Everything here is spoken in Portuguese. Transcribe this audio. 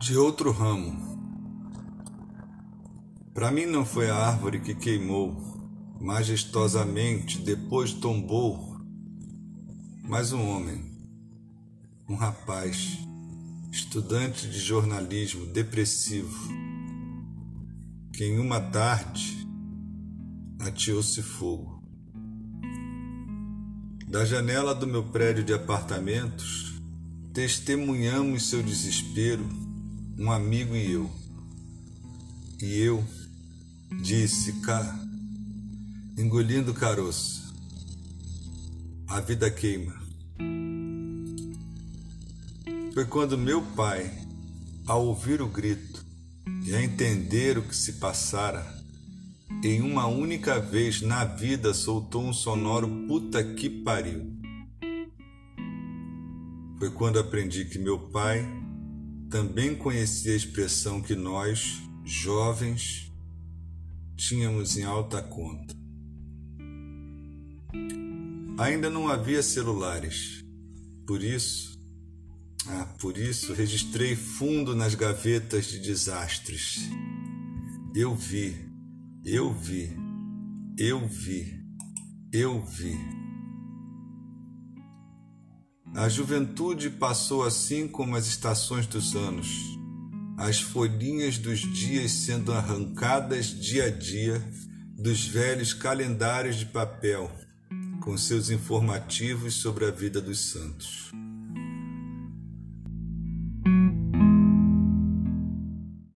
De outro ramo. Para mim não foi a árvore que queimou, majestosamente depois tombou, mas um homem, um rapaz, estudante de jornalismo depressivo, que em uma tarde ateou-se fogo. Da janela do meu prédio de apartamentos, testemunhamos seu desespero, um amigo e eu. E eu, disse cá, engolindo caroço, a vida queima. Foi quando meu pai, ao ouvir o grito e a entender o que se passara, em uma única vez na vida soltou um sonoro puta que pariu. Foi quando aprendi que meu pai também conhecia a expressão que nós, jovens, tínhamos em alta conta. Ainda não havia celulares, por isso, ah, por isso registrei fundo nas gavetas de desastres. Eu vi eu vi, eu vi, eu vi. A juventude passou assim como as estações dos anos, as folhinhas dos dias sendo arrancadas dia a dia dos velhos calendários de papel, com seus informativos sobre a vida dos santos.